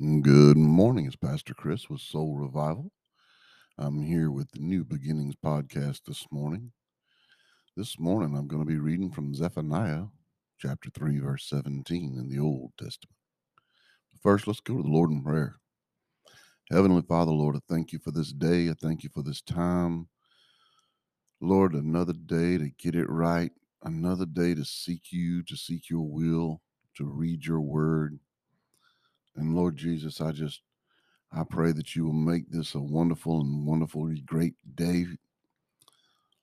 Good morning. It's Pastor Chris with Soul Revival. I'm here with the New Beginnings podcast this morning. This morning, I'm going to be reading from Zephaniah chapter 3, verse 17 in the Old Testament. First, let's go to the Lord in prayer. Heavenly Father, Lord, I thank you for this day. I thank you for this time. Lord, another day to get it right, another day to seek you, to seek your will, to read your word. Lord Jesus, I just I pray that you will make this a wonderful and wonderfully great day.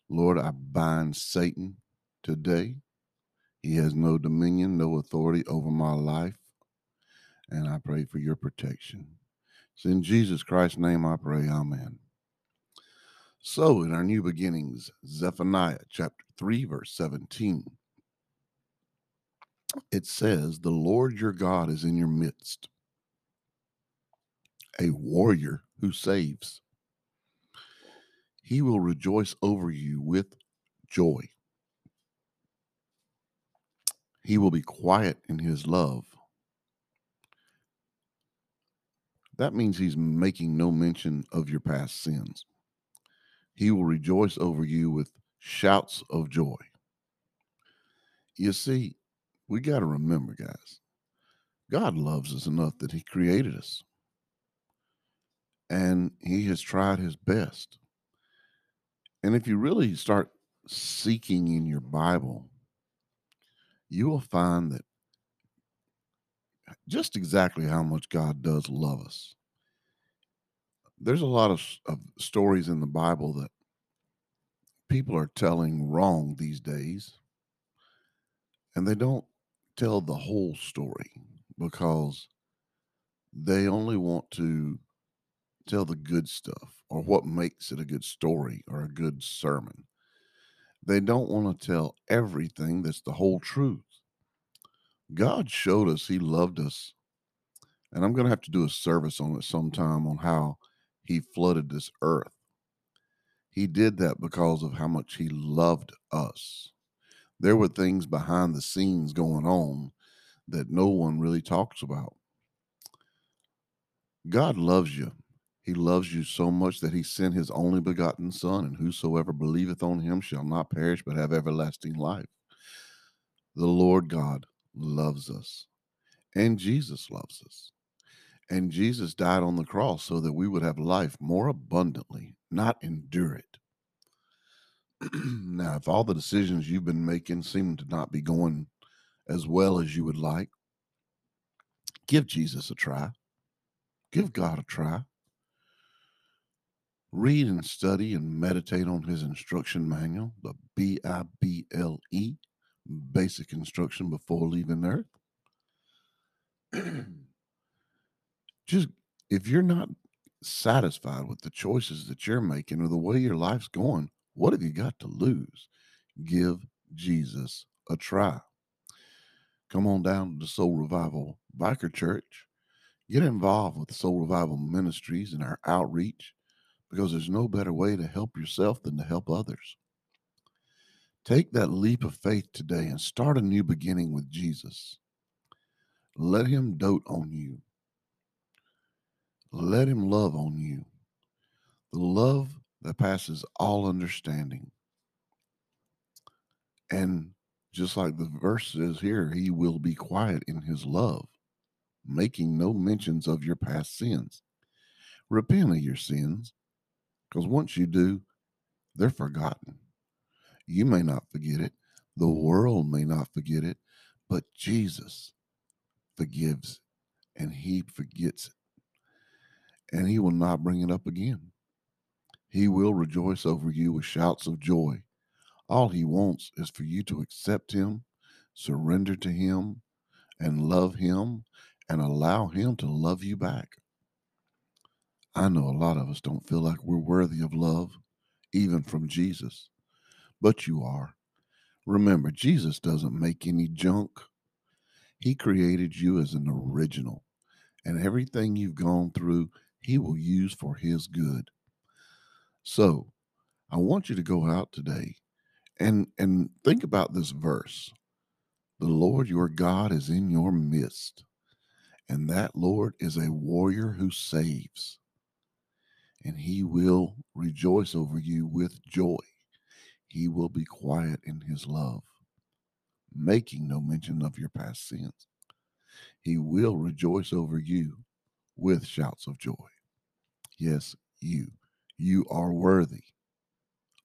Lord, I bind Satan today. He has no dominion, no authority over my life. And I pray for your protection. It's in Jesus Christ's name I pray. Amen. So, in our new beginnings, Zephaniah chapter 3, verse 17, it says, The Lord your God is in your midst, a warrior who saves. He will rejoice over you with joy. He will be quiet in his love. That means he's making no mention of your past sins. He will rejoice over you with shouts of joy. You see, we got to remember, guys, God loves us enough that he created us. And he has tried his best. And if you really start seeking in your Bible, you will find that just exactly how much God does love us. There's a lot of, of stories in the Bible that people are telling wrong these days, and they don't tell the whole story because they only want to tell the good stuff or what makes it a good story or a good sermon. They don't want to tell everything that's the whole truth. God showed us He loved us. And I'm going to have to do a service on it sometime on how He flooded this earth. He did that because of how much He loved us. There were things behind the scenes going on that no one really talks about. God loves you. He loves you so much that he sent his only begotten Son, and whosoever believeth on him shall not perish but have everlasting life. The Lord God loves us, and Jesus loves us. And Jesus died on the cross so that we would have life more abundantly, not endure it. now, if all the decisions you've been making seem to not be going as well as you would like, give Jesus a try. Give God a try. Read and study and meditate on his instruction manual, the B I B L E, basic instruction before leaving earth. Just if you're not satisfied with the choices that you're making or the way your life's going, what have you got to lose? Give Jesus a try. Come on down to Soul Revival Biker Church. Get involved with Soul Revival Ministries and our outreach because there's no better way to help yourself than to help others. Take that leap of faith today and start a new beginning with Jesus. Let him dote on you. Let him love on you. The love that passes all understanding. And just like the verse says here, he will be quiet in his love, making no mentions of your past sins. Repent of your sins, because once you do, they're forgotten. You may not forget it, the mm-hmm. world may not forget it, but Jesus forgives and he forgets it. And he will not bring it up again. He will rejoice over you with shouts of joy. All he wants is for you to accept him, surrender to him, and love him, and allow him to love you back. I know a lot of us don't feel like we're worthy of love, even from Jesus, but you are. Remember, Jesus doesn't make any junk. He created you as an original, and everything you've gone through, He will use for His good. So, I want you to go out today and and think about this verse. The Lord your God is in your midst, And that Lord is a warrior who saves. And he will rejoice over you with joy. He will be quiet in his love, making no mention of your past sins. He will rejoice over you with shouts of joy. Yes, you. You are worthy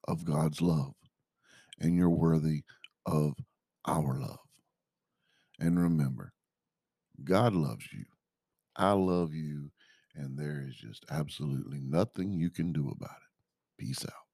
of God's love, and you're worthy of our love. And remember, God loves you. I love you. And there is just absolutely nothing you can do about it. Peace out.